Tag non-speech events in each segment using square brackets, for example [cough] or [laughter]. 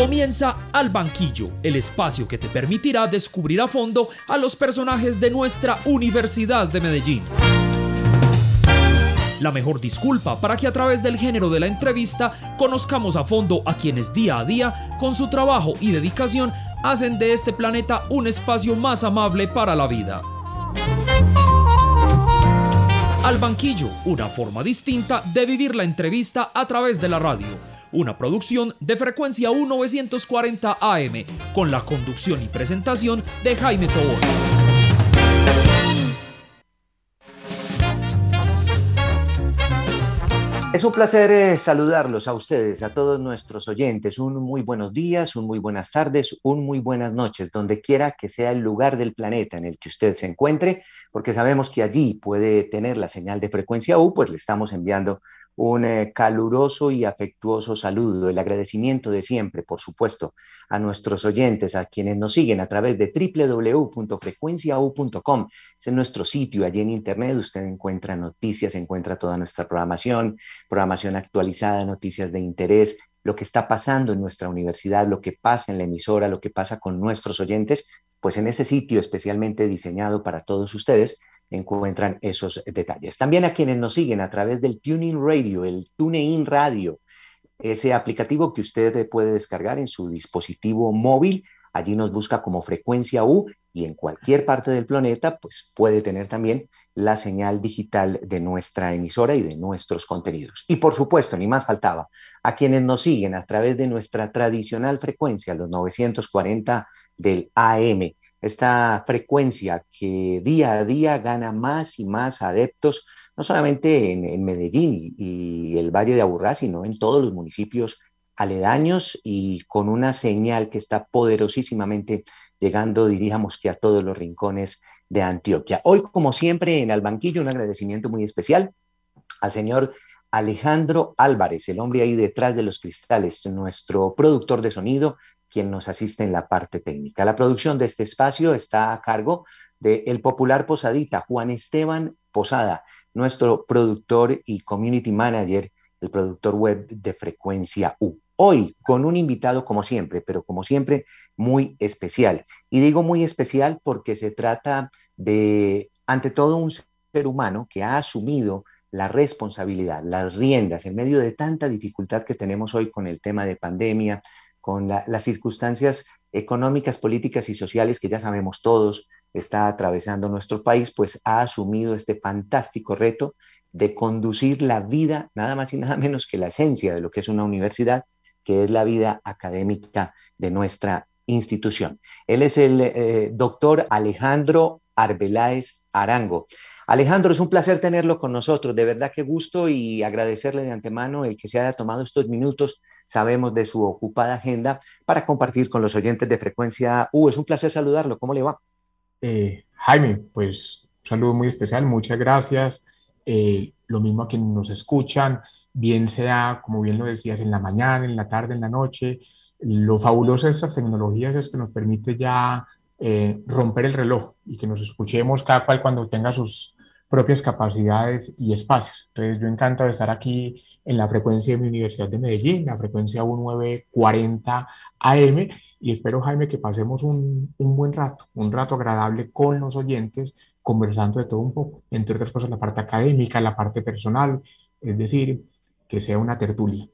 Comienza Al Banquillo, el espacio que te permitirá descubrir a fondo a los personajes de nuestra Universidad de Medellín. La mejor disculpa para que a través del género de la entrevista conozcamos a fondo a quienes día a día, con su trabajo y dedicación, hacen de este planeta un espacio más amable para la vida. Al banquillo, una forma distinta de vivir la entrevista a través de la radio una producción de frecuencia 1940 AM, con la conducción y presentación de Jaime Tobón. Es un placer eh, saludarlos a ustedes, a todos nuestros oyentes. Un muy buenos días, un muy buenas tardes, un muy buenas noches, donde quiera que sea el lugar del planeta en el que usted se encuentre, porque sabemos que allí puede tener la señal de frecuencia U, pues le estamos enviando un eh, caluroso y afectuoso saludo, el agradecimiento de siempre, por supuesto, a nuestros oyentes, a quienes nos siguen a través de www.frecuenciau.com. Es nuestro sitio, allí en Internet usted encuentra noticias, encuentra toda nuestra programación, programación actualizada, noticias de interés, lo que está pasando en nuestra universidad, lo que pasa en la emisora, lo que pasa con nuestros oyentes, pues en ese sitio especialmente diseñado para todos ustedes, encuentran esos detalles. También a quienes nos siguen a través del Tuning Radio, el TuneIn Radio, ese aplicativo que usted puede descargar en su dispositivo móvil. Allí nos busca como frecuencia U y en cualquier parte del planeta, pues puede tener también la señal digital de nuestra emisora y de nuestros contenidos. Y por supuesto, ni más faltaba, a quienes nos siguen a través de nuestra tradicional frecuencia, los 940 del AM, esta frecuencia que día a día gana más y más adeptos, no solamente en, Medellín y, el Valle de Aburrá, sino en todos los municipios aledaños y con una señal que está poderosísimamente llegando, diríamos que a todos los rincones de Antioquia. Hoy, como siempre, en el banquillo, un agradecimiento muy especial al señor Alejandro Álvarez, el hombre ahí detrás de los cristales, nuestro productor de sonido, quien nos asiste en la parte técnica. La producción de este espacio está a cargo del el popular posadita Juan Esteban Posada, nuestro productor y community manager, el productor web de Frecuencia U. Hoy con un invitado como siempre, pero como siempre muy especial. Y digo muy especial porque se trata de, ante todo, un ser humano que ha asumido la responsabilidad, las riendas en medio de tanta dificultad que tenemos hoy con el tema de pandemia, con las circunstancias económicas, políticas y sociales que ya sabemos todos está atravesando nuestro país, pues ha asumido este fantástico reto de conducir la vida, nada más y nada menos que la esencia de lo que es una universidad, que es la vida académica de nuestra institución. Él es el eh, doctor Alejandro Arbeláez Arango. Alejandro, es un placer tenerlo con nosotros, de verdad que gusto y agradecerle de antemano el que se haya tomado estos minutos sabemos de su ocupada agenda para compartir con los oyentes de Frecuencia U. Es un placer saludarlo. ¿Cómo le va? Eh, Jaime, pues un saludo muy especial. Muchas gracias. Eh, lo mismo a quienes nos escuchan, bien sea, como bien lo decías, en la mañana, en la tarde, en la noche. Lo fabuloso de estas tecnologías es que nos permite ya eh, romper el reloj y que nos escuchemos cada cual cuando tenga sus, propias capacidades y espacios. Entonces, yo encantado de estar aquí en la frecuencia de mi Universidad de Medellín, la frecuencia 1940 AM, y espero, Jaime, que pasemos un, un buen rato, un rato agradable con los oyentes, conversando de todo un poco, entre otras cosas, la parte académica, la parte personal, es decir, que sea una tertulia.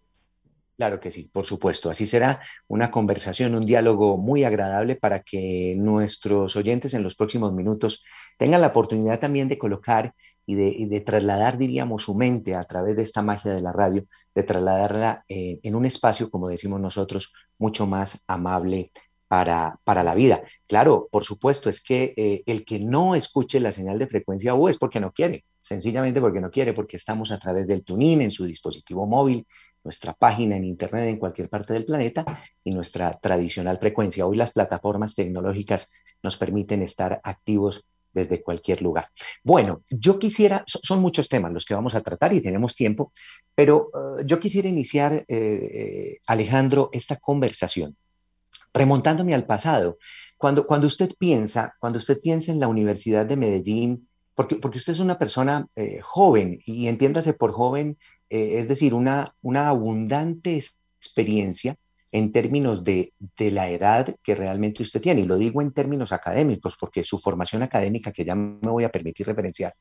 Claro que sí, por supuesto. Así será una conversación, un diálogo muy agradable para que nuestros oyentes en los próximos minutos tengan la oportunidad también de colocar y de, trasladar, diríamos, su mente a través de esta magia de la radio, de trasladarla eh, en un espacio, como decimos nosotros, mucho más amable para, para la vida. Claro, por supuesto, es que eh, el que no escuche la señal de frecuencia U es porque no quiere, sencillamente porque no quiere, porque estamos a través del tuning en su dispositivo móvil, nuestra página en Internet en cualquier parte del planeta y nuestra tradicional frecuencia. Hoy las plataformas tecnológicas nos permiten estar activos desde cualquier lugar. Bueno, yo quisiera, son muchos temas los que vamos a tratar y tenemos tiempo, pero eh, yo quisiera iniciar, eh, eh, Alejandro, esta conversación remontándome al pasado. Cuando, cuando usted piensa, cuando usted piensa en la Universidad de Medellín, porque, porque usted es una persona joven y entiéndase por joven eh, es decir, una, una abundante experiencia en términos de, de, la edad que realmente usted tiene. Y lo digo en términos académicos, porque su formación académica, que ya me voy a permitir referenciar,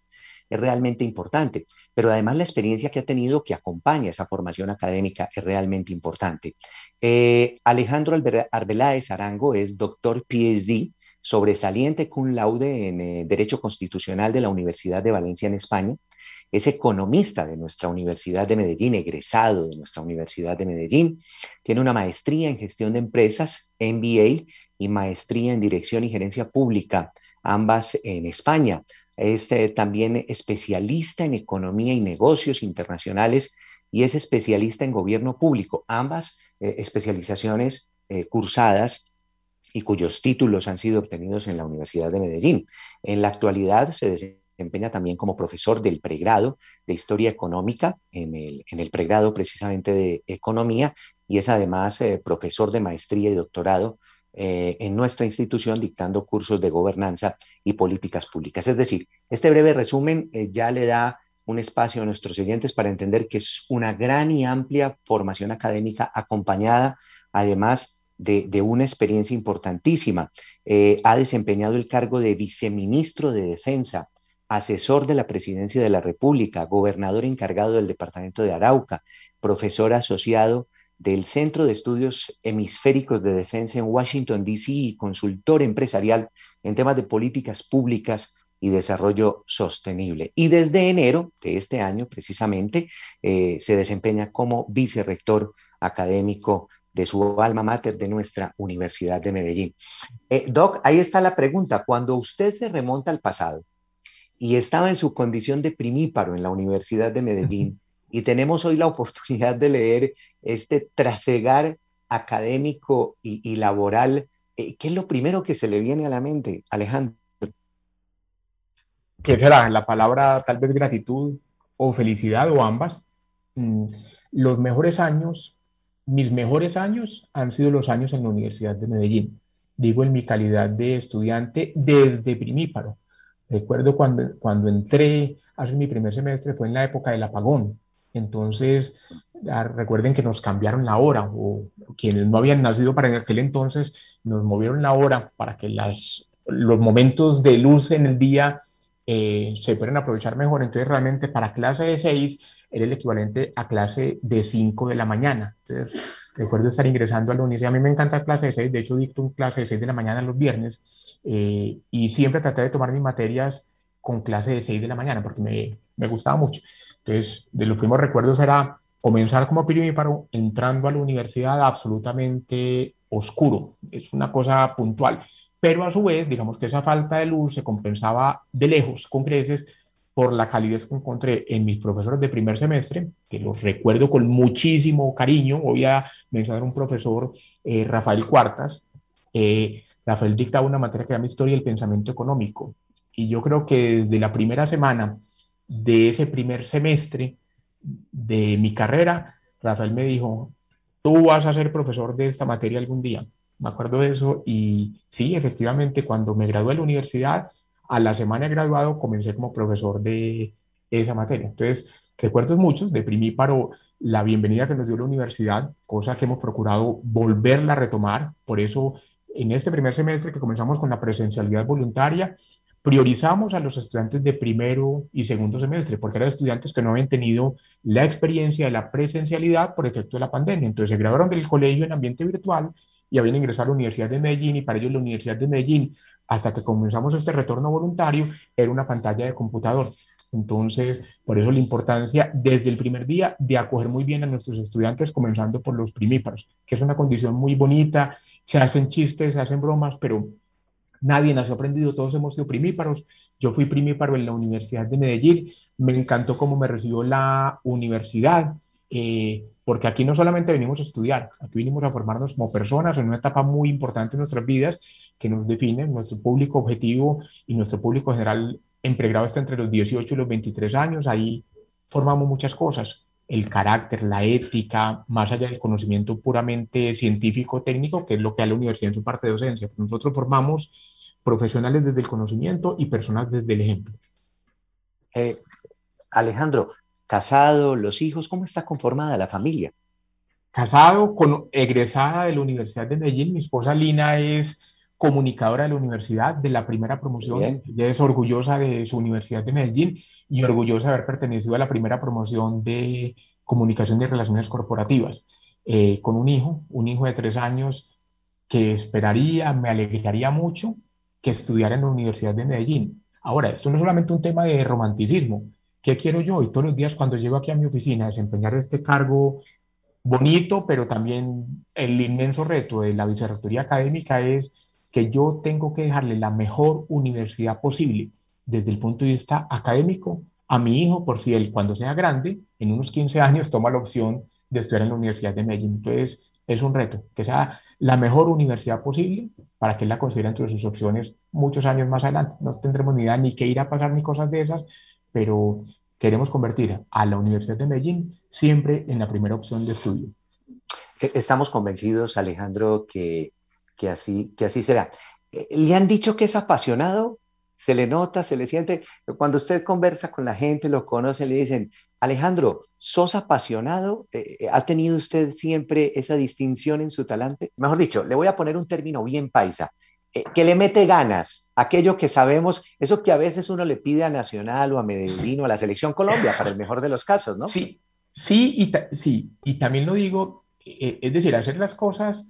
es realmente importante, pero además la experiencia que ha tenido que acompaña esa formación académica es realmente importante. Eh, Alejandro Arbeláez Arango es doctor PhD, sobresaliente cum laude en eh, Derecho Constitucional de la Universidad de Valencia en España. Es economista de nuestra Universidad de Medellín, egresado de nuestra Universidad de Medellín. Tiene una maestría en gestión de empresas, MBA, y maestría en dirección y gerencia pública, ambas en España. Es eh, también especialista en economía y negocios internacionales y es especialista en gobierno público, ambas eh, especializaciones eh, cursadas y cuyos títulos han sido obtenidos en la Universidad de Medellín. En la actualidad se desempeña también como profesor del pregrado de Historia Económica, en el, en el pregrado precisamente de Economía, y es además profesor de maestría y doctorado eh, en nuestra institución dictando cursos de gobernanza y políticas públicas. Es decir, este breve resumen eh, ya le da un espacio a nuestros oyentes para entender que es una gran y amplia formación académica acompañada además de, una experiencia importantísima. Eh, ha desempeñado el cargo de viceministro de Defensa, asesor de la Presidencia de la República, gobernador encargado del Departamento de Arauca, profesor asociado del Centro de Estudios Hemisféricos de Defensa en Washington, D.C. y consultor empresarial en temas de políticas públicas y desarrollo sostenible. Y desde enero de este año, precisamente, eh, se desempeña como vicerrector académico de su alma mater de nuestra Universidad de Medellín. Eh, Doc, ahí está la pregunta. Cuando usted se remonta al pasado y estaba en su condición de primíparo en la Universidad de Medellín, y tenemos hoy la oportunidad de leer este trasegar académico y, laboral. Eh, ¿Qué es lo primero que se le viene a la mente, Alejandro? ¿Qué será? La palabra tal vez gratitud o felicidad o ambas. Mm, los mejores años, mis mejores años han sido los años en la Universidad de Medellín. Digo en mi calidad de estudiante desde primíparo. Recuerdo cuando, cuando entré hace mi primer semestre, fue en la época del apagón. Entonces, recuerden que nos cambiaron la hora, o quienes no habían nacido para aquel entonces, nos movieron la hora para que las, los momentos de luz en el día eh, se puedan aprovechar mejor. Entonces, realmente para clase de 6 era el equivalente a clase de 5 de la mañana. Entonces, recuerdo estar ingresando a la universidad. A mí me encanta clase de 6, de hecho, dicto un clase de 6 de la mañana los viernes eh, y siempre traté de tomar mis materias con clase de 6 de la mañana porque me, me gustaba mucho. Entonces, de los primeros recuerdos era comenzar como primíparo entrando a la universidad absolutamente oscuro. Es una cosa puntual. Pero a su vez, digamos que esa falta de luz se compensaba de lejos, con creces, por la calidez que encontré en mis profesores de primer semestre, que los recuerdo con muchísimo cariño. Voy a mencionar un profesor, eh, Rafael Cuartas. Eh, Rafael dictaba una materia que se llama Historia del Pensamiento Económico. Y yo creo que desde la primera semana de ese primer semestre de mi carrera, Rafael me dijo, tú vas a ser profesor de esta materia algún día. Me acuerdo de eso y sí, efectivamente, cuando me gradué de la universidad, a la semana de graduado comencé como profesor de esa materia. Entonces, recuerdos muchos de primíparo la bienvenida que nos dio la universidad, cosa que hemos procurado volverla a retomar. Por eso, en este primer semestre que comenzamos con la presencialidad voluntaria, priorizamos a los estudiantes de primero y segundo semestre, porque eran estudiantes que no habían tenido la experiencia de la presencialidad por efecto de la pandemia. Entonces se graduaron del colegio en ambiente virtual y habían ingresado a la Universidad de Medellín y para ellos la Universidad de Medellín, hasta que comenzamos este retorno voluntario, era una pantalla de computador. Entonces, por eso la importancia desde el primer día de acoger muy bien a nuestros estudiantes, comenzando por los primíparos, que es una condición muy bonita, se hacen chistes, se hacen bromas, pero Nadie nació aprendido, todos hemos sido primíparos. Yo fui primíparo en la Universidad de Medellín. Me encantó cómo me recibió la universidad, eh, porque aquí no solamente venimos a estudiar, aquí venimos a formarnos como personas en una etapa muy importante en nuestras vidas que nos define nuestro público objetivo y nuestro público general en pregrado está entre los 18 y los 23 años. Ahí formamos muchas cosas el carácter, la ética, más allá del conocimiento puramente científico técnico, que es lo que da la universidad en su parte de docencia. Nosotros formamos profesionales desde el conocimiento y personas desde el ejemplo. Eh, Alejandro, casado, los hijos, ¿cómo está conformada la familia? casado, con egresada de la Universidad de Medellín. Mi esposa Lina es comunicadora de la universidad, de la primera promoción. Ella es orgullosa de su Universidad de Medellín y orgullosa de haber pertenecido a la primera promoción de comunicación y relaciones corporativas. Eh, con un hijo, un hijo de tres años que esperaría, me alegraría mucho que estudiara en la Universidad de Medellín. Ahora, esto no es solamente un tema de romanticismo. ¿Qué quiero yo? Y todos los días cuando llego aquí a mi oficina a desempeñar este cargo bonito, pero también el inmenso reto de la vicerrectoría académica es que yo tengo que dejarle la mejor universidad posible desde el punto de vista académico a mi hijo, por si él cuando sea grande, en unos 15 años, toma la opción de estudiar en la Universidad de Medellín. Entonces, es un reto, que sea la mejor universidad posible para que él la considere entre sus opciones muchos años más adelante. No tendremos ni idea ni qué ir a pasar ni cosas de esas, pero queremos convertir a la Universidad de Medellín siempre en la primera opción de estudio. E-, estamos convencidos, Alejandro, que que así, que así será. Eh, le han dicho que es apasionado, se le nota, se le siente. Cuando usted conversa con la gente, lo conoce, le dicen, Alejandro, ¿sos apasionado? Eh, eh, ¿Ha tenido usted siempre esa distinción en su talante? Mejor dicho, le voy a poner un término bien paisa, que le mete ganas, aquello que sabemos, eso que a veces uno le pide a Nacional o a Medellín o a la Selección Colombia, para el mejor de los casos, ¿no? Sí, sí, y, sí, y también lo digo, es decir, hacer las cosas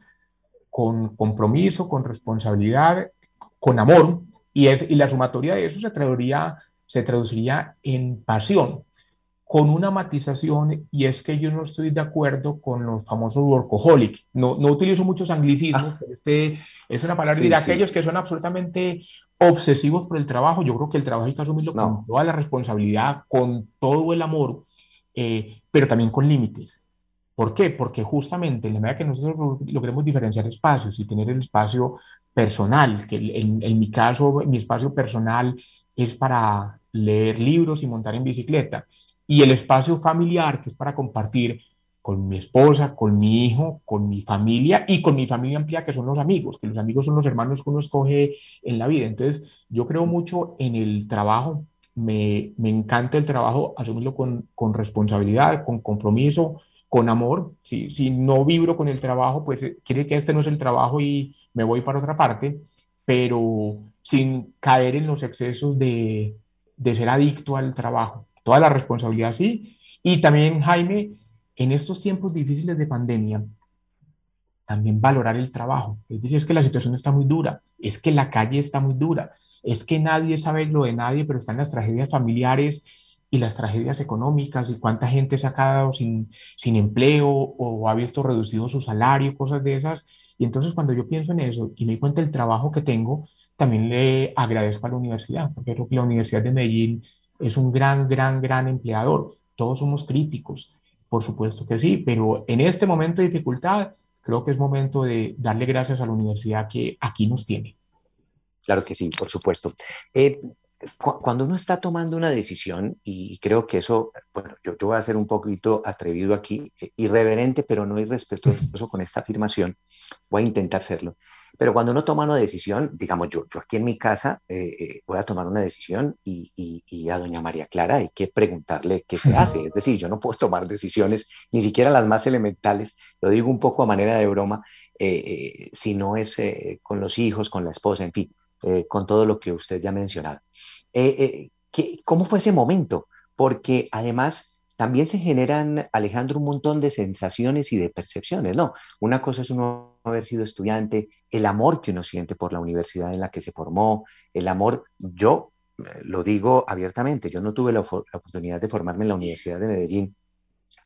con compromiso, con responsabilidad, con amor, y, es, y la sumatoria de eso se traduciría en pasión, con una matización, y es que yo no estoy de acuerdo con los famosos workaholic. No, no utilizo muchos anglicismos, ah. pero este es una palabra de aquellos que son absolutamente obsesivos por el trabajo. Yo creo que el trabajo hay que asumirlo con toda la responsabilidad, con todo el amor, eh, pero también con límites. ¿Por qué? Porque justamente en la medida que nosotros logremos diferenciar espacios y tener el espacio personal, que en, mi caso, mi espacio personal es para leer libros y montar en bicicleta, y el espacio familiar, que es para compartir con mi esposa, con mi hijo, con mi familia y con mi familia amplia, que son los amigos, que los amigos son los hermanos que uno escoge en la vida. Entonces, yo creo mucho en el trabajo, me, me encanta el trabajo, asumirlo con, con responsabilidad, con compromiso, con amor. Si, si no vibro con el trabajo, pues eh, quiere que este no es el trabajo y me voy para otra parte, pero sin caer en los excesos de, de ser adicto al trabajo. Toda la responsabilidad sí. Y también, Jaime, en estos tiempos difíciles de pandemia, también valorar el trabajo. Es decir, es que la situación está muy dura, es que la calle está muy dura, es que nadie sabe lo de nadie, pero están las tragedias familiares y las tragedias económicas y cuánta gente se ha quedado sin, sin empleo o ha visto reducido su salario, cosas de esas. Y entonces cuando yo pienso en eso y me di cuenta del trabajo que tengo, también le agradezco a la universidad, porque creo que la Universidad de Medellín es un gran, gran, gran empleador. Todos somos críticos, por supuesto que sí, pero en este momento de dificultad, creo que es momento de darle gracias a la universidad que aquí nos tiene. Claro que sí, por supuesto. Eh, cuando uno está tomando una decisión, y creo que eso, bueno, yo, voy a ser un poquito atrevido aquí, eh, irreverente, pero no irrespetuoso con esta afirmación, voy a intentar serlo. Pero cuando uno toma una decisión, digamos, yo, yo aquí en mi casa eh, eh, voy a tomar una decisión y, y, a doña María Clara hay que preguntarle qué se hace. Es decir, yo no puedo tomar decisiones, ni siquiera las más elementales, lo digo un poco a manera de broma, si no es con los hijos, con la esposa, en fin, con todo lo que usted ya ha mencionado. Eh, eh, ¿cómo fue ese momento? Porque además también se generan, Alejandro, un montón de sensaciones y de percepciones, ¿no? Una cosa es uno haber sido estudiante, el amor que uno siente por la universidad en la que se formó, el amor, yo eh, lo digo abiertamente, yo no tuve la, oportunidad de formarme en la Universidad de Medellín,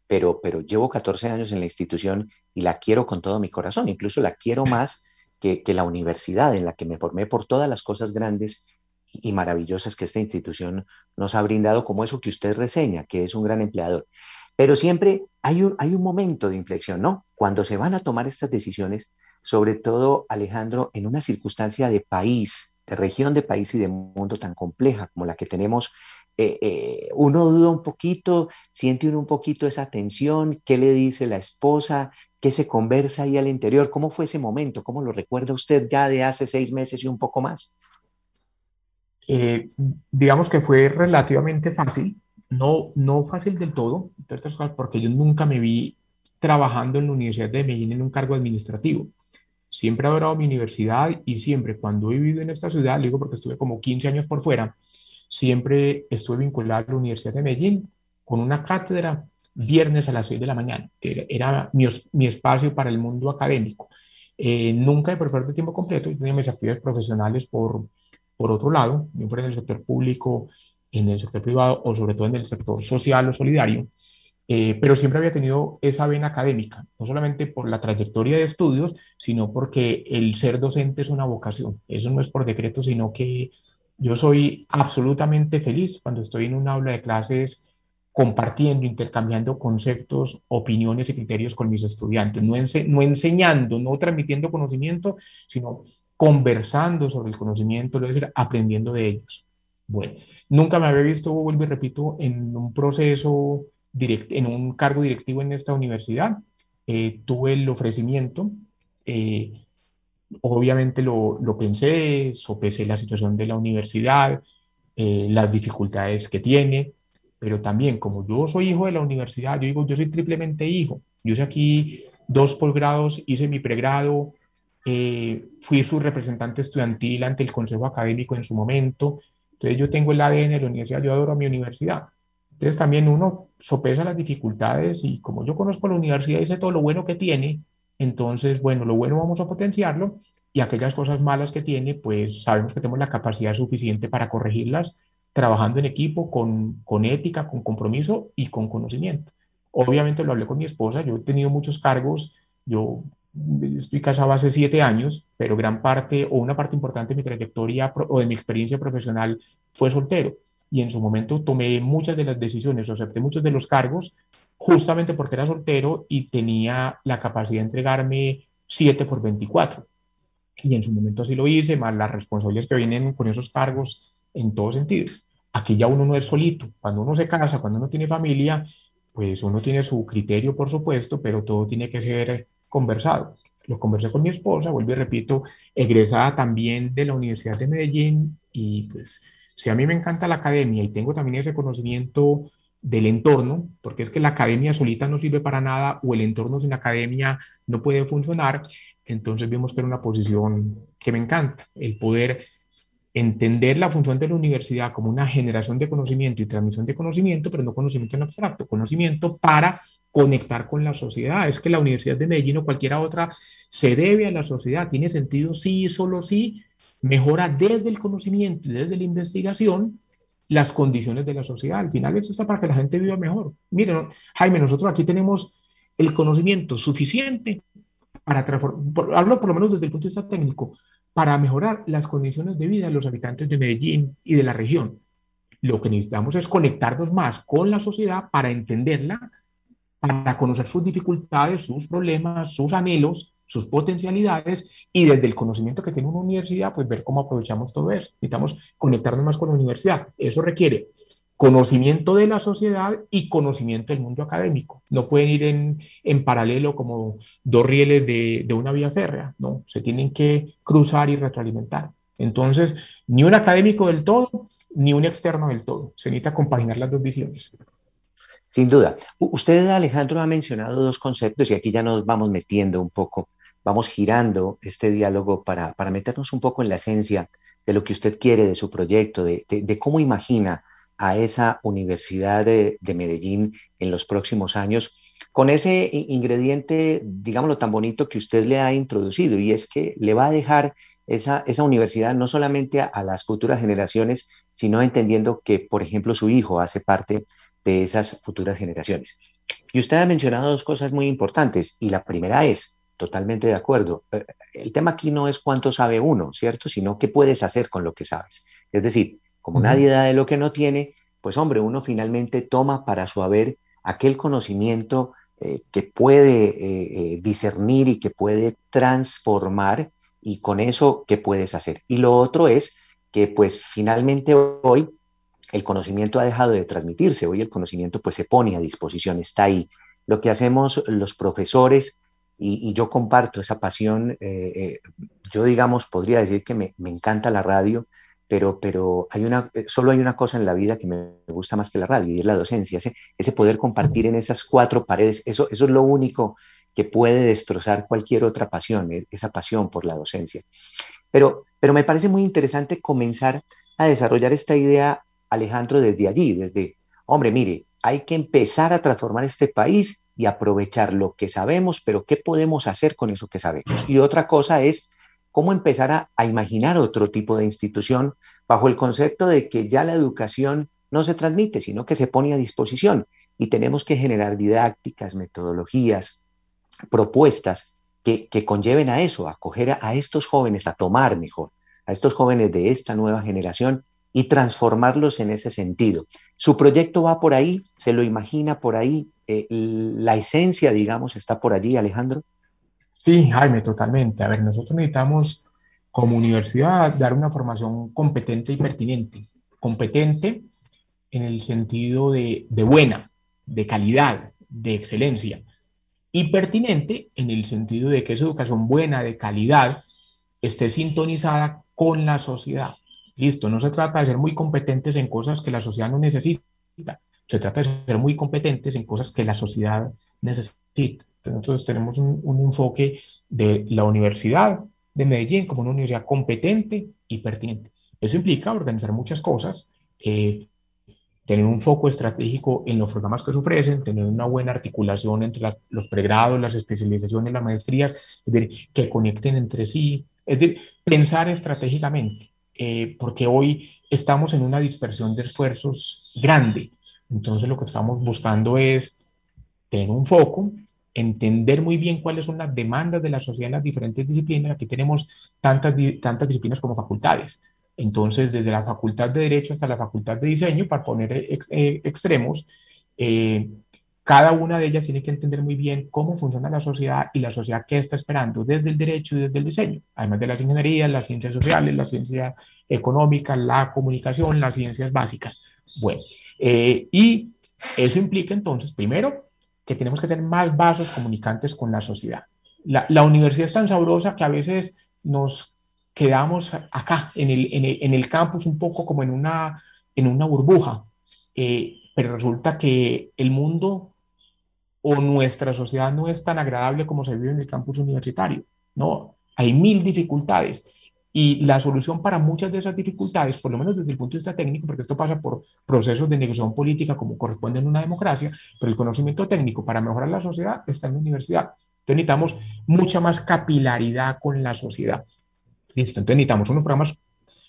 pero, pero llevo 14 años en la institución y la quiero con todo mi corazón, incluso la quiero más que, que la universidad en la que me formé por todas las cosas grandes y maravillosas que esta institución nos ha brindado, como eso que usted reseña, que es un gran empleador. Pero siempre hay un, hay un momento de inflexión, ¿no? Cuando se van a tomar estas decisiones, sobre todo, Alejandro, en una circunstancia de país, de región de país y de mundo tan compleja como la que tenemos, eh, eh, uno duda un poquito, siente uno un poquito esa tensión, qué le dice la esposa, qué se conversa ahí al interior, cómo fue ese momento, cómo lo recuerda usted ya de hace seis meses y un poco más. Eh, digamos que fue relativamente fácil, no, no fácil del todo, porque yo nunca me vi trabajando en la Universidad de Medellín en un cargo administrativo. Siempre he adorado mi universidad y siempre cuando he vivido en esta ciudad, digo porque estuve como 15 años por fuera, siempre estuve vinculado a la Universidad de Medellín con una cátedra viernes a las 6 de la mañana, que era mi, mi espacio para el mundo académico. Eh, nunca de profesor de tiempo completo, yo tenía mis actividades profesionales por, por otro lado, bien fuera en el sector público, en el sector privado o sobre todo en el sector social o solidario, eh, pero siempre había tenido esa vena académica, no solamente por la trayectoria de estudios, sino porque el ser docente es una vocación. Eso no es por decreto, sino que yo soy absolutamente feliz cuando estoy en un aula de clases compartiendo, intercambiando conceptos, opiniones y criterios con mis estudiantes, no, no enseñando, no transmitiendo conocimiento, sino conversando sobre el conocimiento, es decir, aprendiendo de ellos. Bueno, nunca me había visto, vuelvo y repito, en un proceso, direct, en un cargo directivo en esta universidad. Eh, tuve el ofrecimiento, eh, obviamente lo, lo, pensé, sopesé la situación de la universidad, eh, las dificultades que tiene, pero también como yo soy hijo de la universidad, yo digo, yo soy triplemente hijo. Yo hice aquí dos posgrados, hice mi pregrado, eh, fui su representante estudiantil ante el Consejo Académico en su momento. Entonces yo tengo el ADN de la universidad, yo adoro a mi universidad. Entonces también uno sopesa las dificultades y como yo conozco la universidad y sé todo lo bueno que tiene, entonces, bueno, lo bueno vamos a potenciarlo y aquellas cosas malas que tiene, pues sabemos que tenemos la capacidad suficiente para corregirlas trabajando en equipo, con, con ética, con compromiso y con conocimiento. Obviamente lo hablé con mi esposa, yo he tenido muchos cargos, yo estoy casado hace siete años, pero gran parte o una parte importante de mi trayectoria o de mi experiencia profesional fue soltero. Y en su momento tomé muchas de las decisiones, acepté muchos de los cargos, justamente porque era soltero y tenía la capacidad de entregarme 7 por 24. Y en su momento así lo hice, más las responsabilidades que vienen con esos cargos en todo sentido. Aquí ya uno no es solito. Cuando uno se casa, cuando uno tiene familia, pues uno tiene su criterio, por supuesto, pero todo tiene que ser conversado. Lo conversé con mi esposa, vuelvo y repito, egresada también de la Universidad de Medellín y pues si a mí me encanta la academia y tengo también ese conocimiento del entorno, porque es que la academia solita no sirve para nada o el entorno sin academia no puede funcionar, entonces vemos que era una posición que me encanta, el poder entender la función de la universidad como una generación de conocimiento y transmisión de conocimiento, pero no conocimiento en abstracto, conocimiento para conectar con la sociedad. Es que la Universidad de Medellín o cualquier otra se debe a la sociedad, tiene sentido sí y solo sí, mejora desde el conocimiento y desde la investigación las condiciones de la sociedad. Al final es está para que la gente viva mejor. Miren, Jaime, nosotros aquí tenemos el conocimiento suficiente para transformar, hablo por lo menos desde el punto de vista técnico, para mejorar las condiciones de vida de los habitantes de Medellín y de la región. Lo que necesitamos es conectarnos más con la sociedad para entenderla, para conocer sus dificultades, sus problemas, sus anhelos, sus potencialidades y desde el conocimiento que tiene una universidad, pues ver cómo aprovechamos todo eso. Necesitamos conectarnos más con la universidad. Eso requiere conocimiento de la sociedad y conocimiento del mundo académico. No pueden ir en, en paralelo como dos rieles de, de, una vía férrea, no, se tienen que cruzar y retroalimentar. Entonces, ni un académico del todo, ni un externo del todo. Se necesita compaginar las dos visiones. Sin duda. Usted, Alejandro, ha mencionado dos conceptos y aquí ya nos vamos metiendo un poco, vamos girando este diálogo para, para meternos un poco en la esencia de lo que usted quiere de su proyecto, de, de, de cómo imagina a esa Universidad de, Medellín en los próximos años, con ese ingrediente, digámoslo, tan bonito que usted le ha introducido, y es que le va a dejar esa, esa universidad no solamente a, las futuras generaciones, sino entendiendo que, por ejemplo, su hijo hace parte de esas futuras generaciones. Y usted ha mencionado dos cosas muy importantes, y la primera es, totalmente de acuerdo, eh, el tema aquí no es cuánto sabe uno, ¿cierto? Sino qué puedes hacer con lo que sabes. Es decir, como nadie da de lo que no tiene, pues hombre, uno finalmente toma para su haber aquel conocimiento eh, que puede eh, eh, discernir y que puede transformar y con eso, ¿qué puedes hacer? Y lo otro es que pues finalmente hoy el conocimiento ha dejado de transmitirse, hoy el conocimiento pues se pone a disposición, está ahí. Lo que hacemos los profesores, y, yo comparto esa pasión, yo digamos, podría decir que me, me encanta la radio, pero, pero eh, solo hay una cosa en la vida que me gusta más que la radio y es la docencia, ese, ese poder compartir en esas cuatro paredes, eso, eso es lo único que puede destrozar cualquier otra pasión, esa pasión por la docencia. Pero, pero me parece muy interesante comenzar a desarrollar esta idea, Alejandro, desde allí, desde, hombre, mire, hay que empezar a transformar este país y aprovechar lo que sabemos, pero ¿qué podemos hacer con eso que sabemos? Y otra cosa es cómo empezar a, imaginar otro tipo de institución bajo el concepto de que ya la educación no se transmite, sino que se pone a disposición y tenemos que generar didácticas, metodologías, propuestas que, conlleven a eso, a coger a, estos jóvenes, a tomar mejor, a estos jóvenes de esta nueva generación y transformarlos en ese sentido. Su proyecto va por ahí, se lo imagina por ahí, eh, la esencia, digamos, está por allí, Alejandro. Sí, Jaime, totalmente. A ver, nosotros necesitamos como universidad dar una formación competente y pertinente. Competente en el sentido de, de buena, de calidad, de excelencia. Y pertinente en el sentido de que esa educación buena, de calidad, esté sintonizada con la sociedad. Listo, no se trata de ser muy competentes en cosas que la sociedad no necesita, se trata de ser muy competentes en cosas que la sociedad necesita. Entonces tenemos un, enfoque de la Universidad de Medellín como una universidad competente y pertinente. Eso implica organizar muchas cosas, eh, tener un foco estratégico en los programas que se ofrecen, tener una buena articulación entre los pregrados, las especializaciones, las maestrías, es decir, que conecten entre sí, es decir, pensar estratégicamente, eh, porque hoy estamos en una dispersión de esfuerzos grande. Entonces lo que estamos buscando es tener un foco, entender muy bien cuáles son las demandas de la sociedad en las diferentes disciplinas. Aquí tenemos tantas, tantas disciplinas como facultades. Entonces, desde la facultad de Derecho hasta la facultad de Diseño, para poner eh, extremos, eh, cada una de ellas tiene que entender muy bien cómo funciona la sociedad y la sociedad qué está esperando desde el derecho y desde el diseño, además de las ingenierías, las ciencias sociales, la ciencia económica, la comunicación, las ciencias básicas. Bueno, eh, y eso implica entonces, primero, que tenemos que tener más vasos comunicantes con la sociedad. La, universidad es tan sabrosa que a veces nos quedamos acá, en el, en el, campus, un poco como en una, en una burbuja, eh, pero resulta que el mundo o nuestra sociedad no es tan agradable como se vive en el campus universitario. No, hay mil dificultades. Y la solución para muchas de esas dificultades, por lo menos desde el punto de vista técnico, porque esto pasa por procesos de negociación política como corresponde en una democracia, pero el conocimiento técnico para mejorar la sociedad está en la universidad. Entonces necesitamos mucha más capilaridad con la sociedad. Listo, entonces necesitamos unos programas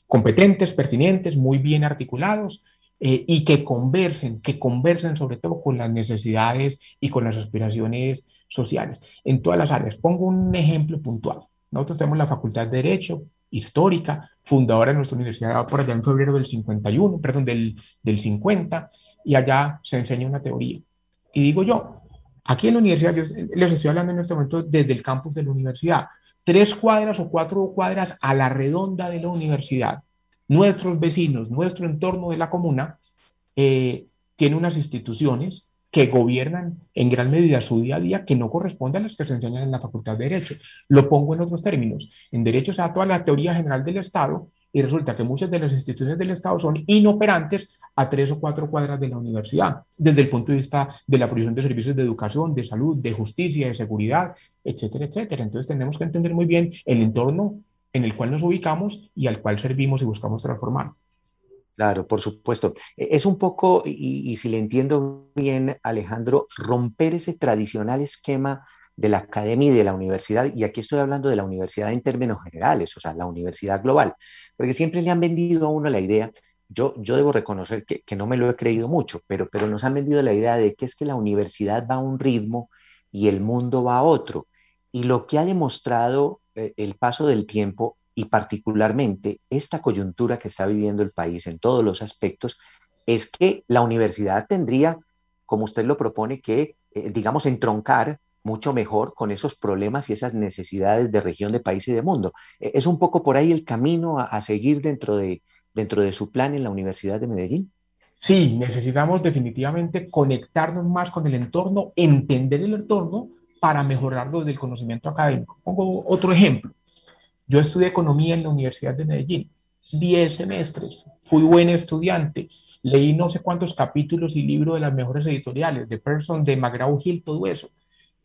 competentes, pertinentes, muy bien articulados eh, y que conversen, que conversen sobre todo con las necesidades y con las aspiraciones sociales en todas las áreas. Pongo un ejemplo puntual. Nosotros tenemos la Facultad de Derecho, histórica, fundadora de nuestra universidad por allá en febrero del 51, perdón, del, del 50, y allá se enseña una teoría. Y digo yo, aquí en la universidad, yo les estoy hablando en este momento desde el campus de la universidad, tres cuadras o cuatro cuadras a la redonda de la universidad, nuestros vecinos, nuestro entorno de la comuna, eh, tiene unas instituciones que gobiernan en gran medida su día a día que no corresponden a las que se enseñan en la Facultad de Derecho. Lo pongo en otros términos. En Derecho se da toda la teoría general del Estado y resulta que muchas de las instituciones del Estado son inoperantes a tres o cuatro cuadras de la universidad, desde el punto de vista de la provisión de servicios de educación, de salud, de justicia, de seguridad, etcétera, etcétera. Entonces tenemos que entender muy bien el entorno en el cual nos ubicamos y al cual servimos y buscamos transformar. Claro, por supuesto. E, es un poco, y, si le entiendo bien, Alejandro, romper ese tradicional esquema de la academia y de la universidad, y aquí estoy hablando de la universidad en términos generales, o sea, la universidad global, porque siempre le han vendido a uno la idea, yo, yo debo reconocer que, no me lo he creído mucho, pero, pero nos han vendido la idea de que es que la universidad va a un ritmo y el mundo va a otro. Y lo que ha demostrado eh, el paso del tiempo y particularmente esta coyuntura que está viviendo el país en todos los aspectos, es que la universidad tendría, como usted lo propone, que, eh, digamos, entroncar mucho mejor con esos problemas y esas necesidades de región, de país y de mundo. E, ¿Es un poco por ahí el camino a, seguir dentro de, dentro de su plan en la Universidad de Medellín? Sí, necesitamos definitivamente conectarnos más con el entorno, entender el entorno para mejorarlo desde el conocimiento académico. Pongo otro ejemplo. Yo estudié economía en la Universidad de Medellín 10 semestres, fui buen estudiante, leí no sé cuántos capítulos y libros de las mejores editoriales, de Person, de McGraw-Hill, todo eso.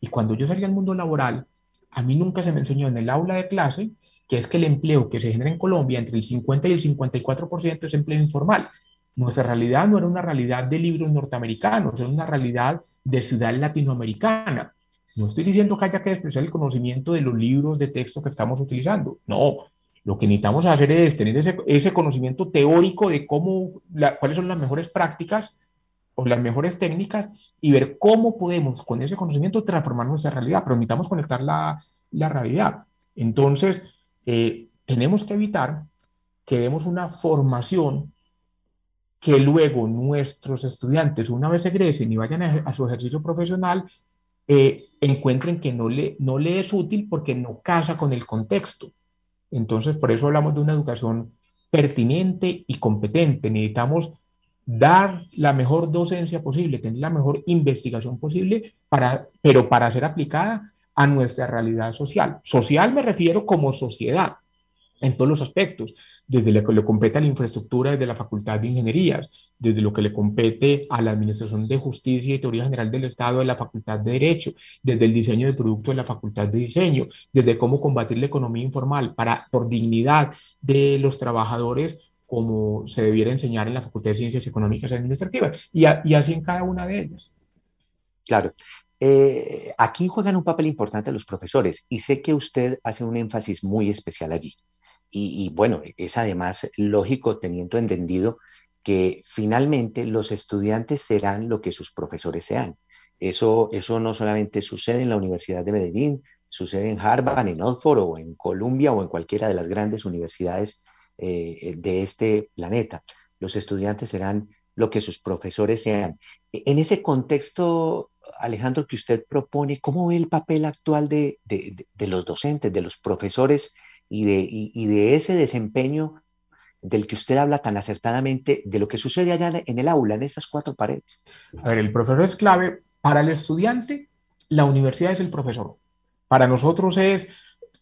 Y cuando yo salí al mundo laboral, a mí nunca se me enseñó en el aula de clase que es que el empleo que se genera en Colombia entre el 50 y el 54% es empleo informal. Nuestra realidad no era una realidad de libros norteamericanos, era una realidad de ciudad latinoamericana. No estoy diciendo que haya que despreciar el conocimiento de los libros de texto que estamos utilizando. No, lo que necesitamos hacer es tener ese, conocimiento teórico de cómo, cuáles son las mejores prácticas o las mejores técnicas y ver cómo podemos con ese conocimiento transformar nuestra realidad, pero necesitamos conectar la, la realidad. Entonces, eh, tenemos que evitar que demos una formación que luego nuestros estudiantes, una vez egresen y vayan a, su ejercicio profesional, eh, que no le, no le es útil porque no casa con el contexto. Entonces, por eso hablamos de una educación pertinente y competente. Necesitamos dar la mejor docencia posible, tener la mejor investigación posible, para, pero para ser aplicada a nuestra realidad social. Social me refiero como sociedad, en todos los aspectos, desde lo que le compete a la infraestructura, desde la Facultad de Ingenierías, desde lo que le compete a la Administración de Justicia y Teoría General del Estado de la Facultad de Derecho, desde el diseño de producto de la Facultad de Diseño, desde cómo combatir la economía informal para, por dignidad de los trabajadores, como se debiera enseñar en la Facultad de Ciencias Económicas y Administrativas, y, así en cada una de ellas. Claro. Eh, aquí juegan un papel importante los profesores y sé que usted hace un énfasis muy especial allí. Y, bueno, es además lógico teniendo entendido que finalmente los estudiantes serán lo que sus profesores sean. Eso, eso no solamente sucede en la Universidad de Medellín, sucede en Harvard, en Oxford o en Columbia o en cualquiera de las grandes universidades eh, de este planeta. Los estudiantes serán lo que sus profesores sean. En ese contexto, Alejandro, que usted propone, ¿cómo ve el papel actual de, de los docentes, de los profesores y de, y, de ese desempeño del que usted habla tan acertadamente, de lo que sucede allá en el aula, en estas cuatro paredes? A ver, el profesor es clave. Para el estudiante, la universidad es el profesor. Para nosotros es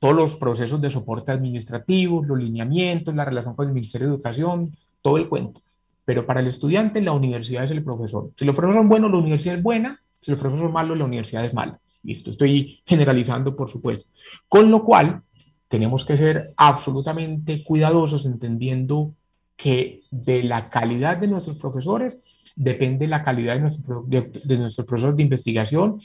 todos los procesos de soporte administrativo, los lineamientos, la relación con el Ministerio de Educación, todo el cuento. Pero para el estudiante, la universidad es el profesor. Si los profesores son buenos, la universidad es buena. Si los profesores son malos, la universidad es mala. Listo, estoy generalizando, por supuesto. Con lo cual, tenemos que ser absolutamente cuidadosos entendiendo que de la calidad de nuestros profesores depende la calidad de, nuestro, de, nuestros profesores de investigación,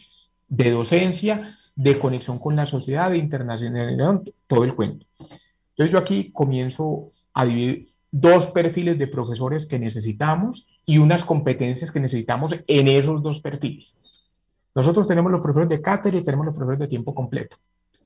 de docencia, de conexión con la sociedad, de internacionalidad, todo el cuento. Entonces yo aquí comienzo a dividir dos perfiles de profesores que necesitamos y unas competencias que necesitamos en esos dos perfiles. Nosotros tenemos los profesores de cátedra y tenemos los profesores de tiempo completo.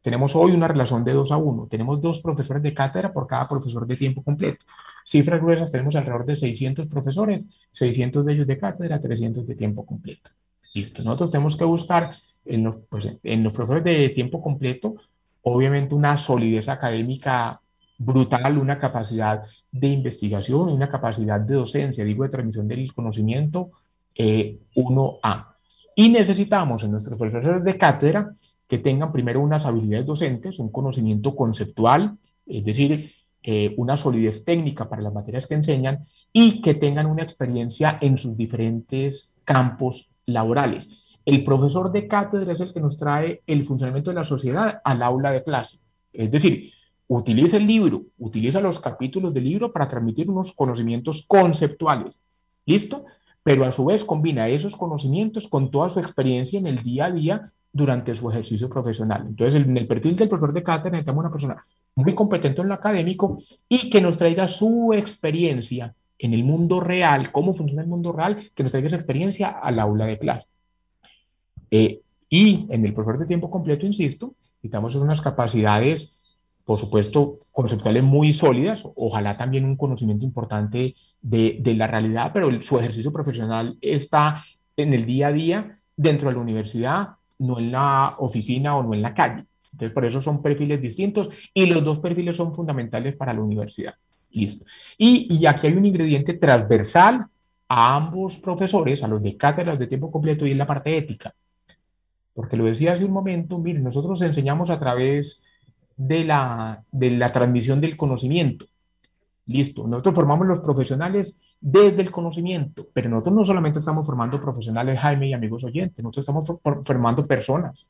Tenemos hoy una relación de 2 a 1. Tenemos dos profesores de cátedra por cada profesor de tiempo completo. Cifras gruesas, tenemos alrededor de 600 profesores, 600 de ellos de cátedra, 300 de tiempo completo. Listo. Nosotros tenemos que buscar en los, pues, en los profesores de tiempo completo, obviamente una solidez académica brutal, una capacidad de investigación, una capacidad de docencia, digo, de transmisión del conocimiento, eh, 1A. Y necesitamos en nuestros profesores de cátedra que tengan primero unas habilidades docentes, un conocimiento conceptual, es decir, eh, una solidez técnica para las materias que enseñan y que tengan una experiencia en sus diferentes campos laborales. El profesor de cátedra es el que nos trae el funcionamiento de la sociedad al aula de clase. Es decir, utiliza el libro, utiliza los capítulos del libro para transmitir unos conocimientos conceptuales. ¿Listo? Pero a su vez combina esos conocimientos con toda su experiencia en el día a día durante su ejercicio profesional. Entonces, en el perfil del profesor de cátedra necesitamos una persona muy competente en lo académico y que nos traiga su experiencia en el mundo real, cómo funciona el mundo real, que nos traiga esa experiencia al aula de clase. Eh, y en el profesor de tiempo completo, insisto, necesitamos unas capacidades, por supuesto, conceptuales muy sólidas, ojalá también un conocimiento importante de, de la realidad, pero su ejercicio profesional está en el día a día dentro de la universidad, no en la oficina o no en la calle. Entonces, por eso son perfiles distintos y los dos perfiles son fundamentales para la universidad. Listo. Y, y aquí hay un ingrediente transversal a ambos profesores, a los de cátedras de tiempo completo y en la parte ética. Porque lo decía hace un momento, miren, nosotros enseñamos a través de la, de la transmisión del conocimiento, Listo, nosotros formamos los profesionales desde el conocimiento, pero nosotros no solamente estamos formando profesionales, Jaime y amigos oyentes, nosotros estamos formando personas.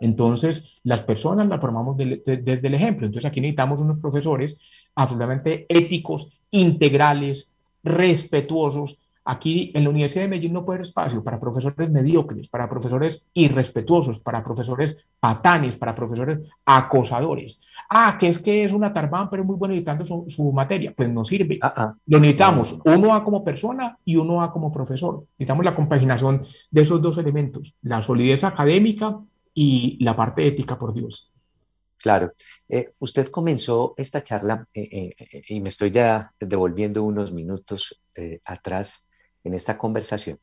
Entonces, las personas las formamos desde el ejemplo. Entonces, aquí necesitamos unos profesores absolutamente éticos, integrales, respetuosos, Aquí en la Universidad de Medellín no puede haber espacio para profesores mediocres, para profesores irrespetuosos, para profesores patanes, para profesores acosadores. Ah, que es que es una tarbán, pero es muy bueno editando su, materia. Pues no sirve. Ah, ah. Lo necesitamos, uno A como persona y uno A como profesor. Necesitamos la compaginación de esos dos elementos, la solidez académica y la parte ética, por Dios. Claro. Eh, usted comenzó esta charla eh, eh, y me estoy ya devolviendo unos minutos atrás en esta conversación,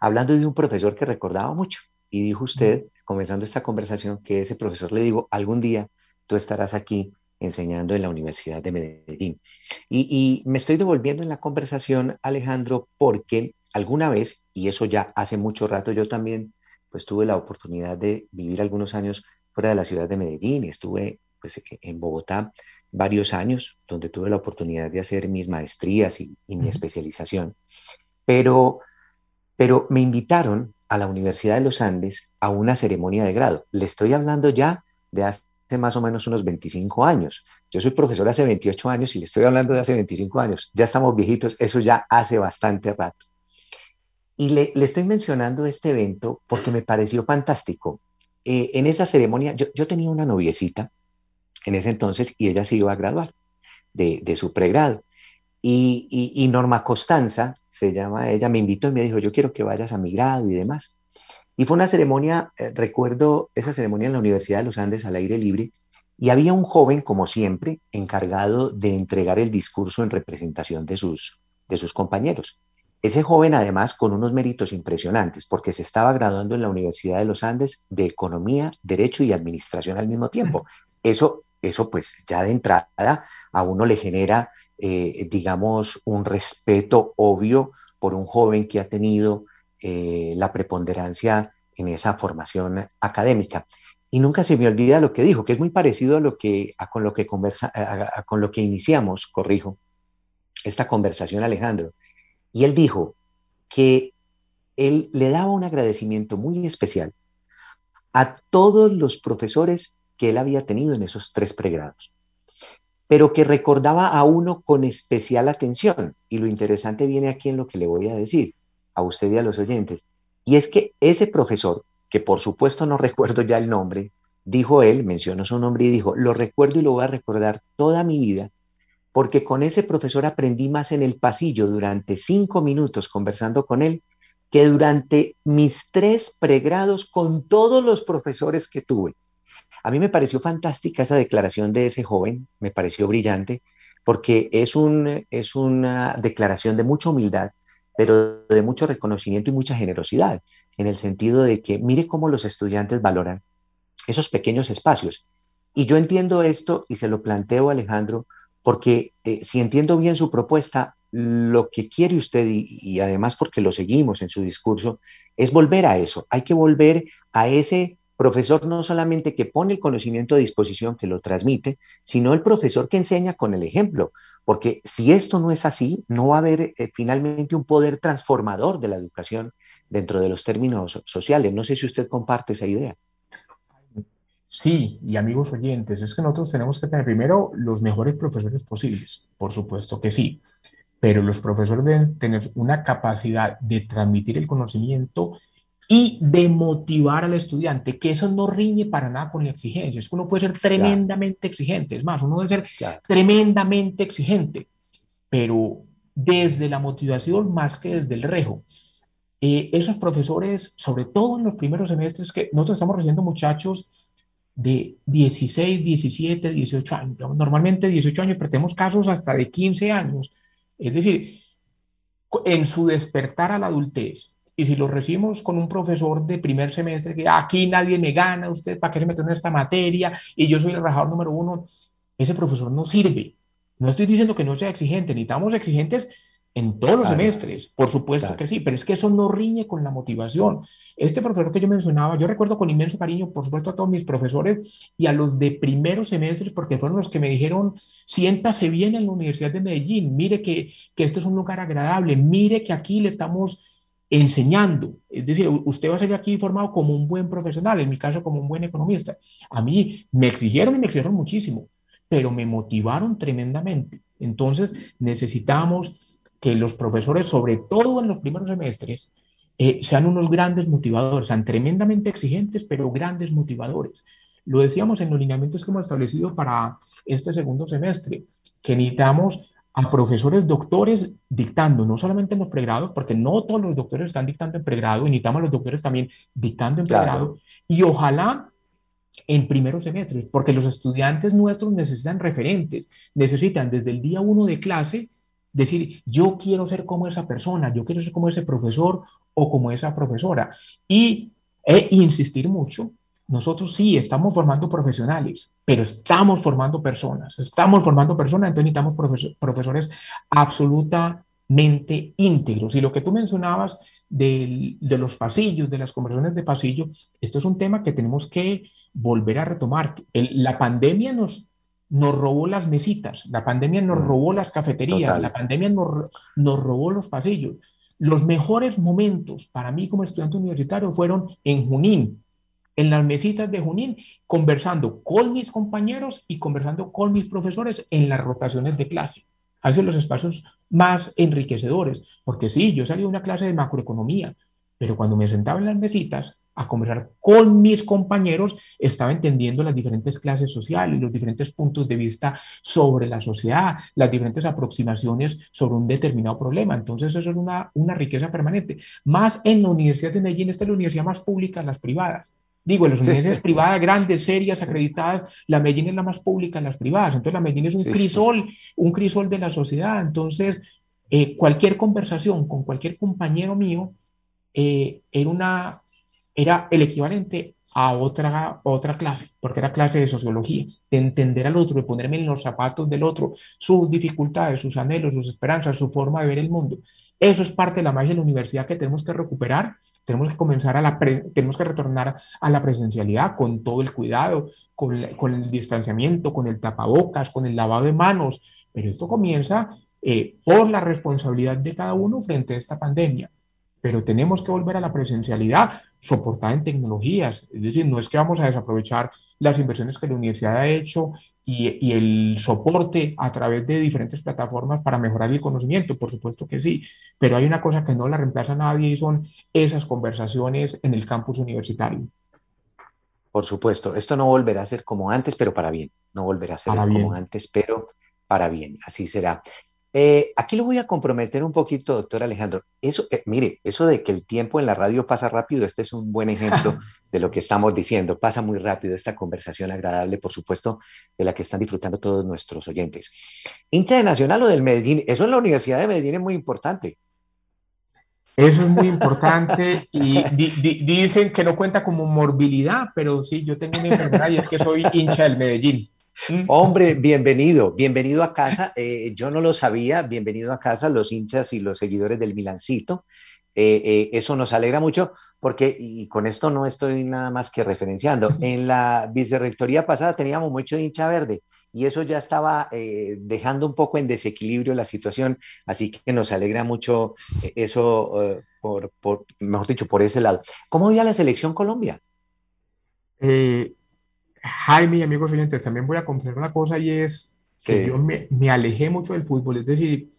hablando de un profesor que recordaba mucho. Y dijo usted, comenzando esta conversación, que ese profesor le dijo, algún día tú estarás aquí enseñando en la Universidad de Medellín. Y, me estoy devolviendo en la conversación, Alejandro, porque alguna vez, y eso ya hace mucho rato, yo también pues tuve la oportunidad de vivir algunos años fuera de la ciudad de Medellín, estuve pues en Bogotá varios años, donde tuve la oportunidad de hacer mis maestrías y, mi especialización pero, pero me invitaron a la Universidad de los Andes a una ceremonia de grado. Le estoy hablando ya de hace más o menos unos 25 años. Yo soy profesor hace 28 años y le estoy hablando de hace 25 años. Ya estamos viejitos, eso ya hace bastante rato. Y le, estoy mencionando este evento porque me pareció fantástico. Eh, en esa ceremonia, yo, tenía una noviecita en ese entonces y ella se iba a graduar de, de su pregrado. Y, Norma Costanza, se llama ella, me invitó y me dijo, yo quiero que vayas a mi grado y demás. Y fue una ceremonia, eh, recuerdo esa ceremonia en la Universidad de los Andes al aire libre, y había un joven, como siempre, encargado de entregar el discurso en representación de sus, de sus compañeros. Ese joven, además, con unos méritos impresionantes, porque se estaba graduando en la Universidad de los Andes de Economía, Derecho y Administración al mismo tiempo. [laughs] Eso, eso pues ya de entrada a uno le genera eh, digamos, un respeto obvio por un joven que ha tenido eh, la preponderancia en esa formación académica. Y nunca se me olvida lo que dijo, que es muy parecido a lo que, con, lo que conversa, con lo que iniciamos, corrijo, esta conversación, Alejandro. Y él dijo que él le daba un agradecimiento muy especial a todos los profesores que él había tenido en esos tres pregrados pero que recordaba a uno con especial atención. Y lo interesante viene aquí en lo que le voy a decir a usted y a los oyentes. Y es que ese profesor, que por supuesto no [laughs] recuerdo ya el nombre, dijo él, mencionó su nombre y dijo, lo recuerdo y lo voy a recordar toda mi vida, porque con ese profesor aprendí más en el pasillo durante cinco minutos conversando con él que durante mis tres pregrados con todos los profesores que tuve. A mí me pareció fantástica esa declaración de ese joven, me pareció brillante, porque es, un, es una declaración de mucha humildad, pero de mucho reconocimiento y mucha generosidad, en el sentido de que mire cómo los estudiantes valoran esos pequeños espacios. Y yo entiendo esto y se lo planteo a Alejandro, porque eh, si entiendo bien su propuesta, lo que quiere usted, y además porque lo seguimos en su discurso, es volver a eso. Hay que volver a ese profesor no solamente que pone el conocimiento a disposición, que lo transmite, sino el profesor que enseña con el ejemplo. Porque si esto no es así, no va a haber eh, finalmente un poder transformador de la educación dentro de los términos sociales. No sé si usted comparte esa idea. Sí, y amigos oyentes, es que nosotros tenemos que tener primero los mejores profesores posibles, por supuesto que sí, pero los profesores deben tener una capacidad de transmitir el conocimiento y de motivar al estudiante, que eso no riñe para nada con la exigencia. Es que uno puede ser tremendamente exigente, es más, uno debe ser tremendamente exigente, pero desde la motivación más que desde el rejo. Eh, esos profesores, sobre todo en los primeros semestres, que nosotros estamos recibiendo muchachos de 16, 17, 18 años. Normalmente 18 años, pero tenemos casos hasta de 15 años. Es decir, en su despertar a la adultez, y si lo recibimos con un profesor de primer semestre que aquí nadie me gana, usted para qué se metió en esta materia y yo soy el rajador número uno, ese profesor no sirve. No estoy diciendo que no sea exigente, necesitamos exigentes en todos los semestres, por supuesto que sí, pero es que eso no riñe con la motivación. Este profesor que yo mencionaba, yo recuerdo con inmenso cariño, por supuesto, a todos mis profesores y a los de primeros semestres, porque fueron los que me dijeron, siéntase bien en la Universidad de Medellín, mire que, que este es un lugar agradable, mire que aquí le estamos enseñando. Es decir, usted va a ser aquí formado como un buen profesional, en mi caso como un buen economista. A mí me exigieron y me exigieron muchísimo, pero me motivaron tremendamente. Entonces necesitamos que los profesores, sobre todo en los primeros semestres, eh, sean unos grandes motivadores, sean tremendamente exigentes, pero grandes motivadores. Lo decíamos en los lineamientos que hemos establecido para este segundo semestre, que necesitamos a profesores doctores dictando, no solamente en los pregrados, porque no todos los doctores están dictando en pregrado, y necesitamos a los doctores también dictando en pregrado, y ojalá en primeros semestres, porque los estudiantes nuestros necesitan referentes, necesitan desde el día uno de clase decir, yo quiero ser como esa persona, yo quiero ser como ese profesor o como esa profesora, y e insistir mucho nosotros sí estamos formando profesionales, pero estamos formando personas, estamos formando personas, entonces necesitamos profesores absolutamente íntegros. Y lo que tú mencionabas de, los pasillos, de las conversaciones de pasillo, esto es un tema que tenemos que volver a retomar. la pandemia nos, nos robó las mesitas, la pandemia nos mm. robó las cafeterías, la pandemia nos, nos robó los pasillos. Los mejores momentos para mí como estudiante universitario fueron en Junín, en las mesitas de Junín, conversando con mis compañeros y conversando con mis profesores en las rotaciones de clase. Hacen los espacios más enriquecedores, porque sí, yo salí de una clase de macroeconomía, pero cuando me sentaba en las mesitas a conversar con mis compañeros, estaba entendiendo las diferentes clases sociales, los diferentes puntos de vista sobre la sociedad, las diferentes aproximaciones sobre un determinado problema. Entonces, eso es una, una riqueza permanente. Más en la Universidad de Medellín, esta es la universidad más pública, las privadas. Digo, en las universidades privadas grandes, serias, acreditadas, la Medellín es la más pública en las privadas. Entonces, la Medellín es un crisol, un crisol de la sociedad. Entonces, eh, cualquier conversación con cualquier compañero mío eh, era, una, era el equivalente a otra, otra clase, porque era clase de sociología, de entender al otro, de ponerme en los zapatos del otro, sus dificultades, sus anhelos, sus esperanzas, su forma de ver el mundo. Eso es parte de la magia de la universidad que tenemos que recuperar tenemos que comenzar a la, tenemos que retornar a la presencialidad con todo el cuidado, con, con, el distanciamiento, con el tapabocas, con el lavado de manos, pero esto comienza eh, por la responsabilidad de cada uno frente a esta pandemia. Pero tenemos que volver a la presencialidad soportada en tecnologías, es decir, no es que vamos a desaprovechar las inversiones que la universidad ha hecho y, el soporte a través de diferentes plataformas para mejorar el conocimiento, por supuesto que sí, pero hay una cosa que no la reemplaza nadie y son esas conversaciones en el campus universitario. Por supuesto, esto no volverá a ser como antes, pero para bien, no volverá a ser como antes, pero para bien, así será. Eh, aquí lo voy a comprometer un poquito, doctor Alejandro. Eso, eh, mire, eso de que el tiempo en la radio pasa rápido, este es un buen ejemplo [laughs] de lo que estamos diciendo. Pasa muy rápido esta conversación agradable, por supuesto, de la que están disfrutando todos nuestros oyentes. Hincha de Nacional o del Medellín, eso en la Universidad de Medellín es muy importante. Eso es muy importante [laughs] y dicen que no cuenta como morbilidad, pero sí, yo tengo una enfermedad y es que soy hincha del Medellín. Mm. Hombre, bienvenido, bienvenido a casa. Eh, yo no lo sabía, bienvenido a casa los hinchas y los seguidores del Milancito. Eh, eh, eso nos alegra mucho porque, y con esto no estoy nada más que referenciando, en la vicerrectoría pasada teníamos mucho hincha verde y eso ya estaba dejando un poco en desequilibrio la situación, así que nos alegra mucho eso, por, por, mejor dicho, por ese lado. ¿Cómo veía la selección Colombia? Jaime y amigos oyentes, también voy a confesar una cosa y es que yo me, me, alejé mucho del fútbol, es decir,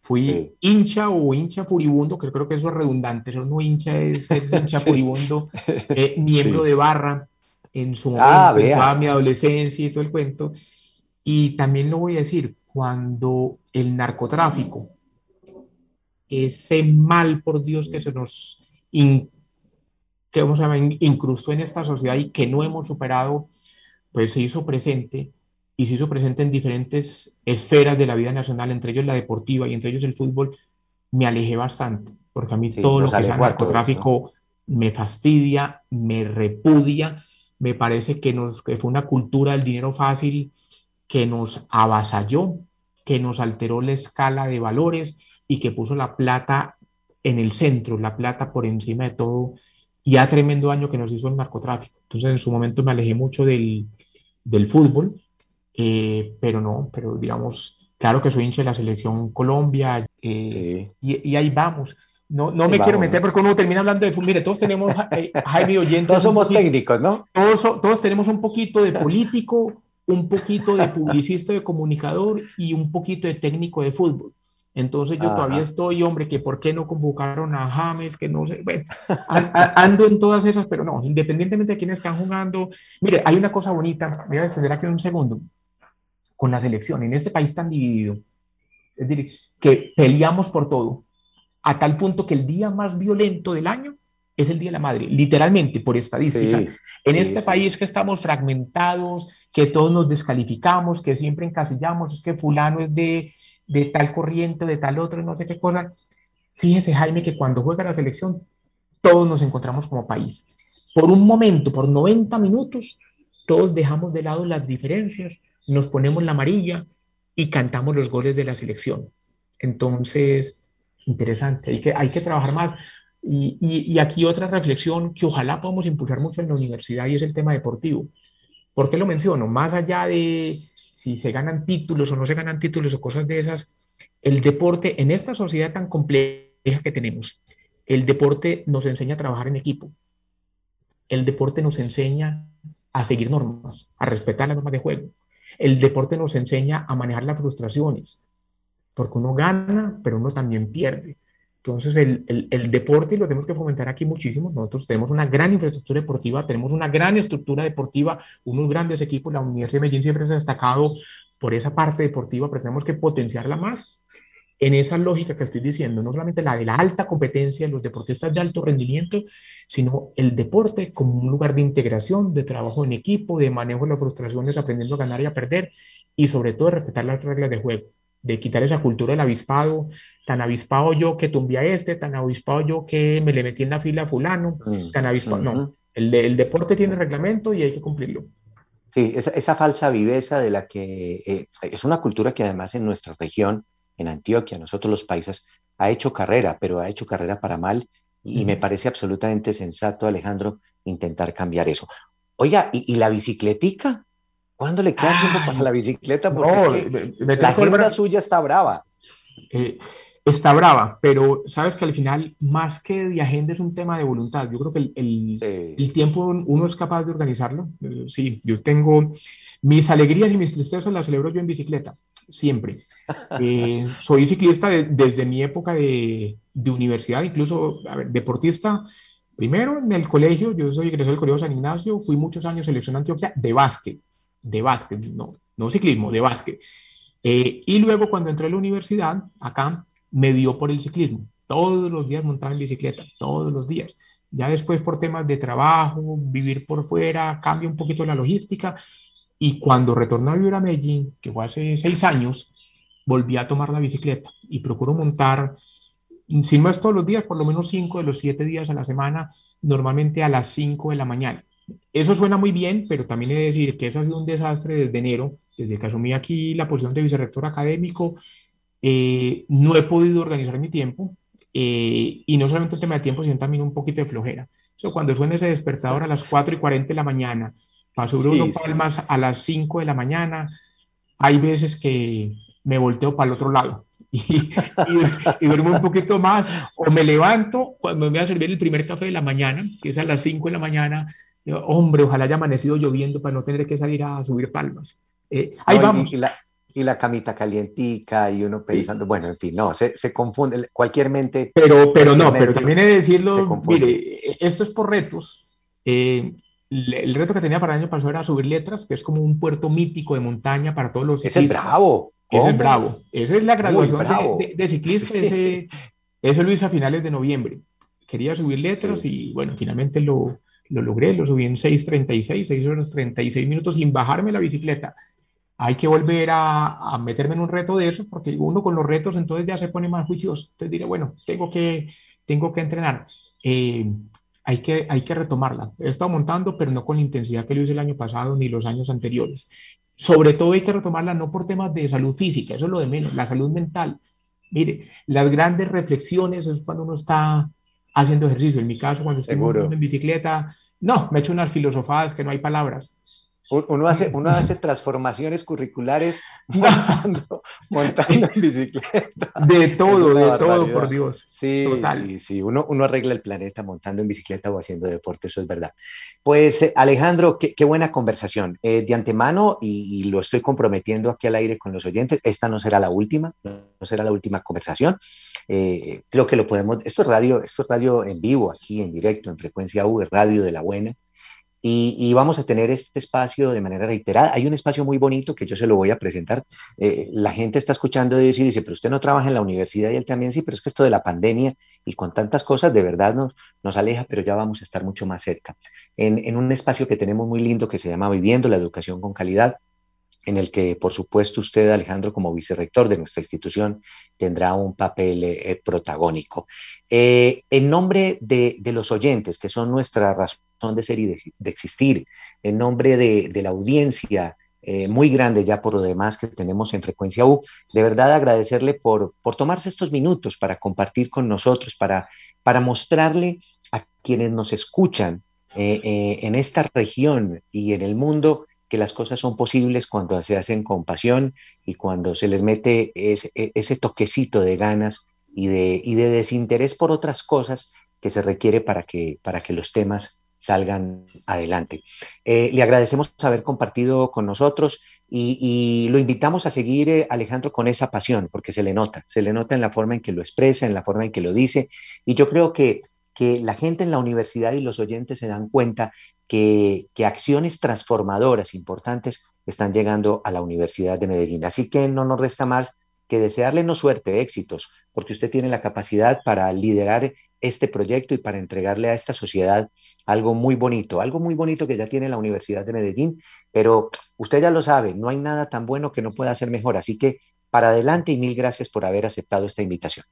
fui hincha o hincha furibundo, que creo que eso es redundante, eso no hincha es [laughs] hincha furibundo, eh, [laughs] miembro de barra en su ah, momento, mi adolescencia y todo el cuento. Y también lo voy a decir, cuando el narcotráfico, ese mal por Dios que se nos que vamos a incrustó en esta sociedad y que no hemos superado, pues se hizo presente y se hizo presente en diferentes esferas de la vida nacional, entre ellos la deportiva y entre ellos el fútbol, me alejé bastante, porque a mí todo lo que sea narcotráfico me fastidia, me repudia, me parece que, nos, que fue una cultura del dinero fácil que nos avasalló, que nos alteró la escala de valores, y que puso la plata en el centro, la plata por encima de todo, y a tremendo daño que nos hizo el narcotráfico. Entonces en su momento me alejé mucho del, del fútbol, eh, pero no, pero digamos, claro que soy hincha de la selección Colombia eh, y, y, ahí vamos. No, no me quiero meter porque uno termina hablando de fútbol. Mire, todos tenemos, [laughs] eh, Jaime Oyente. Todos somos técnicos, ¿no? Todos, todos tenemos un poquito de político, un poquito de publicista, de comunicador y un poquito de técnico de fútbol. Entonces yo todavía estoy, hombre, que por qué no convocaron a James, que no sé, bueno, ando en todas esas, pero no, independientemente de quiénes están jugando. Mire, hay una cosa bonita, voy a descender aquí un segundo, con la selección, en este país tan dividido, es decir, que peleamos por todo, a tal punto que el día más violento del año es el Día de la Madre, literalmente, por estadística. en este país que estamos fragmentados, que todos nos descalificamos, que siempre encasillamos, es que fulano es de de tal corriente, de tal otro, no sé qué cosa. Fíjese, Jaime, que cuando juega la selección, todos nos encontramos como país. Por un momento, por 90 minutos, todos dejamos de lado las diferencias, nos ponemos la amarilla y cantamos los goles de la selección. Entonces, interesante, hay que, hay que trabajar más. Y, y, aquí otra reflexión que ojalá podamos impulsar mucho en la universidad y es el tema deportivo. ¿Por qué lo menciono? Más allá de, si se ganan títulos o no se ganan títulos o cosas de esas, el deporte en esta sociedad tan compleja que tenemos, el deporte nos enseña a trabajar en equipo. El deporte nos enseña a seguir normas, a respetar las normas de juego. El deporte nos enseña a manejar las frustraciones, porque uno gana, pero uno también pierde. Entonces, el, el, el, deporte lo tenemos que fomentar aquí muchísimo. Nosotros tenemos una gran infraestructura deportiva, tenemos una gran estructura deportiva, unos grandes equipos. La Universidad de Medellín siempre se ha destacado por esa parte deportiva, pero tenemos que potenciarla más en esa lógica que estoy diciendo, no solamente la de la alta competencia de los deportistas de alto rendimiento, sino el deporte como un lugar de integración, de trabajo en equipo, de manejo de las frustraciones, aprendiendo a ganar y a perder, y sobre todo respetar las reglas de juego de quitar esa cultura del avispado, tan avispado yo que tumbé a este, tan avispado yo que me le metí en la fila a fulano, mm, tan avispado, no, el, el, deporte tiene reglamento y hay que cumplirlo. Sí, esa, esa falsa viveza de la que eh, es una cultura que además en nuestra región, en Antioquia, nosotros los países, ha hecho carrera, pero ha hecho carrera para mal y, me parece absolutamente sensato, Alejandro, intentar cambiar eso. Oiga, ¿y, y la bicicletica? ¿Cuándo le queda tiempo para la bicicleta? Porque no, es que me, la agenda suya está brava. Eh, está brava, pero sabes que al final, más que de agenda, es un tema de voluntad. Yo creo que el, el, el tiempo uno es capaz de organizarlo. Eh, sí, yo tengo mis alegrías y mis tristezas las celebro yo en bicicleta, siempre. [laughs] Eh, soy ciclista desde mi época de, de universidad, incluso a ver, deportista. Primero en el colegio, yo soy egresado del Colegio San Ignacio, fui muchos años selección Antioquia de básquet de básquet, no, no ciclismo, de básquet. Eh, y luego cuando entré a la universidad, acá, me dio por el ciclismo. Todos los días montaba en bicicleta, todos los días. Ya después por temas de trabajo, vivir por fuera, cambia un poquito la logística. Y cuando retorné a vivir a Medellín, que fue hace seis años, volví a tomar la bicicleta y procuro montar, si no es todos los días, por lo menos cinco de los siete días a la semana, normalmente a las cinco de la mañana. Eso suena muy bien, pero también he de decir que eso ha sido un desastre desde enero, desde que asumí aquí la posición de vicerrector académico. Eh, no he podido organizar mi tiempo eh, y no solamente el tema de tiempo, sino también un poquito de flojera. Eso cuando suena ese despertador a las 4 y 40 de la mañana, paso uno palmas a las 5 de la mañana, hay veces que me volteo para el otro lado [laughs] y, y, duermo un poquito más o me levanto cuando me voy a servir el primer café de la mañana, que es a las 5 de la mañana, hombre, ojalá haya amanecido lloviendo para no tener que salir a subir palmas. Eh, ahí vamos. Y, la, y, la, camita calientica y uno pensando, bueno, en fin, no, se, se, confunde, cualquier mente. Pero, pero no, pero también he de decirlo, mire, esto es por retos. Eh, el reto que tenía para el año pasado era subir letras, que es como un puerto mítico de montaña para todos los ciclistas. Ese es bravo. Ese es bravo. Esa es la graduación de, de, ciclista. Ese, [laughs] eso lo hice a finales de noviembre. Quería subir letras y bueno, finalmente lo, lo logré, lo subí en 6.36, 6 horas 36 minutos sin bajarme la bicicleta. Hay que volver a, meterme en un reto de eso, porque uno con los retos entonces ya se pone más juicioso. Entonces diré, bueno, tengo que, tengo que entrenar. Eh, hay que, hay que retomarla. He estado montando, pero no con la intensidad que lo hice el año pasado ni los años anteriores. Sobre todo hay que retomarla no por temas de salud física, eso es lo de menos, la salud mental. Mire, las grandes reflexiones es cuando uno está haciendo ejercicio. En mi caso, cuando estoy en bicicleta, no, me echo unas filosofadas que no hay palabras. Uno hace, uno hace transformaciones curriculares [laughs] montando, montando en bicicleta. De todo, de todo, por Dios. Sí, sí, sí. Uno, uno arregla el planeta montando en bicicleta o haciendo deporte, eso es verdad. Pues eh, Alejandro, qué, qué, buena conversación. Eh, de antemano, y, lo estoy comprometiendo aquí al aire con los oyentes, esta no será la última, no será la última conversación. Eh, creo que lo podemos, esto es radio, esto es radio en vivo, aquí en directo, en frecuencia U, radio de la buena. Y, vamos a tener este espacio de manera reiterada. Hay un espacio muy bonito que yo se lo voy a presentar. Eh, la gente está escuchando y dice, pero usted no trabaja en la universidad y él también sí, pero es que esto de la pandemia y con tantas cosas de verdad nos, nos aleja, pero ya vamos a estar mucho más cerca. En, en un espacio que tenemos muy lindo que se llama Viviendo la Educación con Calidad, en el que, por supuesto, usted, Alejandro, como vicerrector de nuestra institución, tendrá un papel eh, protagónico. Eh, en nombre de, los oyentes, que son nuestra razón de ser y de, existir, en nombre de, la audiencia eh, muy grande ya por lo demás que tenemos en Frecuencia U, de verdad agradecerle por, tomarse estos minutos para compartir con nosotros, para mostrarle a quienes nos escuchan en esta región y en el mundo, que las cosas son posibles cuando se hacen con pasión y cuando se les mete ese, e, ese toquecito de ganas y de, y de, desinterés por otras cosas que se requiere para que, para que los temas salgan adelante. Eh, le agradecemos haber compartido con nosotros y, lo invitamos a seguir, eh, Alejandro, con esa pasión, porque se le nota, se le nota en la forma en que lo expresa, en la forma en que lo dice. Y yo creo que, que la gente en la universidad y los oyentes se dan cuenta que, acciones transformadoras importantes están llegando a la Universidad de Medellín. Así que no nos resta más que desearle no suerte, éxitos, porque usted tiene la capacidad para liderar este proyecto y para entregarle a esta sociedad algo muy bonito, algo muy bonito que ya tiene la Universidad de Medellín, pero usted ya lo sabe, no hay nada tan bueno que no pueda ser mejor. Así que para adelante y mil gracias por haber aceptado esta invitación.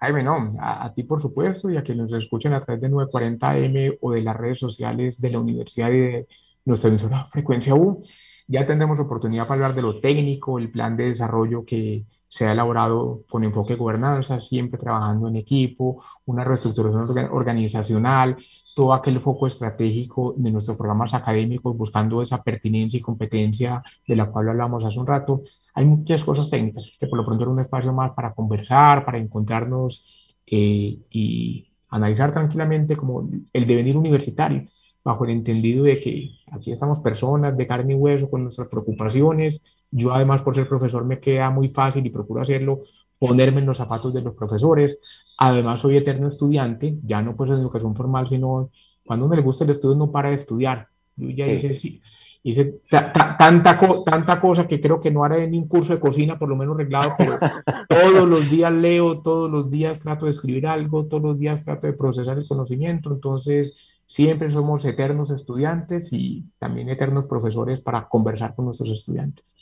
Jaime, no, a, ti por supuesto y a quienes nos escuchan a través de 940M o de las redes sociales de la universidad y de nuestra emisora Frecuencia U. Ya tendremos oportunidad para hablar de lo técnico, el plan de desarrollo que, se ha elaborado con enfoque de gobernanza, siempre trabajando en equipo, una reestructuración organizacional, todo aquel foco estratégico de nuestros programas académicos, buscando esa pertinencia y competencia de la cual hablamos hace un rato. Hay muchas cosas técnicas. Este por lo pronto era un espacio más para conversar, para encontrarnos eh, y analizar tranquilamente como el devenir universitario, bajo el entendido de que aquí estamos personas de carne y hueso con nuestras preocupaciones, yo además por ser profesor me queda muy fácil y procuro hacerlo, ponerme en los zapatos de los profesores. Además soy eterno estudiante, ya no pues en educación formal, sino cuando uno le gusta el estudio no para de estudiar. Yo ya hice, sí, hice tanta, tanta cosa que creo que no haré ni un curso de cocina, por lo menos reglado, pero [laughs] todos los días leo, todos los días trato de escribir algo, todos los días trato de procesar el conocimiento. Entonces, Siempre somos eternos estudiantes y también eternos profesores para conversar con nuestros estudiantes.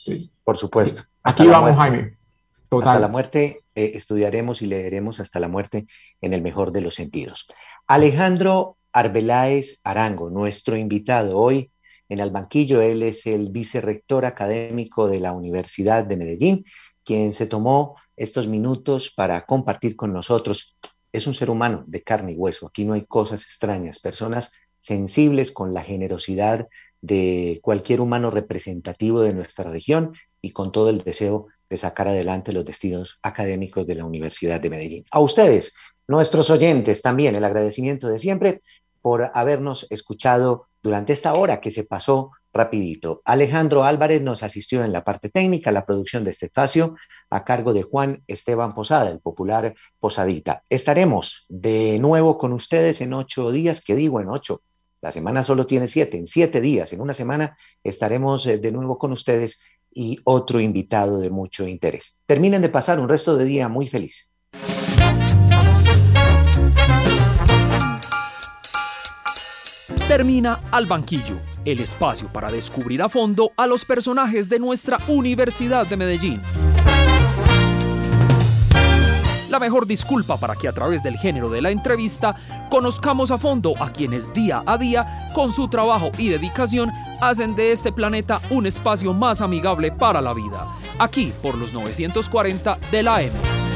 Por supuesto. Aquí vamos, Jaime. Total. Hasta la muerte eh, estudiaremos y leeremos hasta la muerte en el mejor de los sentidos. Alejandro Arbeláez Arango, nuestro invitado hoy en el banquillo. Él es el vicerrector académico de la Universidad de Medellín, quien se tomó estos minutos para compartir con nosotros es un ser humano de carne y hueso. Aquí no hay cosas extrañas, personas sensibles con la generosidad de cualquier humano representativo de nuestra región y con todo el deseo de sacar adelante los destinos académicos de la Universidad de Medellín. A ustedes, nuestros oyentes, también el agradecimiento de siempre por habernos escuchado durante esta hora que se pasó rapidito. Alejandro Álvarez nos asistió en la parte técnica, la producción de este espacio a cargo de Juan Esteban Posada, el popular Posadita. Estaremos de nuevo con ustedes en ocho días, que digo en ocho, la semana solo tiene siete, en siete días, en una semana estaremos eh, de nuevo con ustedes y otro invitado de mucho interés. Terminen de pasar un resto de día muy feliz. Termina Al Banquillo, el espacio para descubrir a fondo a los personajes de nuestra Universidad de Medellín mejor disculpa para que a través del género de la entrevista conozcamos a fondo a quienes día a día, con su trabajo y dedicación, hacen de este planeta un espacio más amigable para la vida. Aquí por los 940 de la M.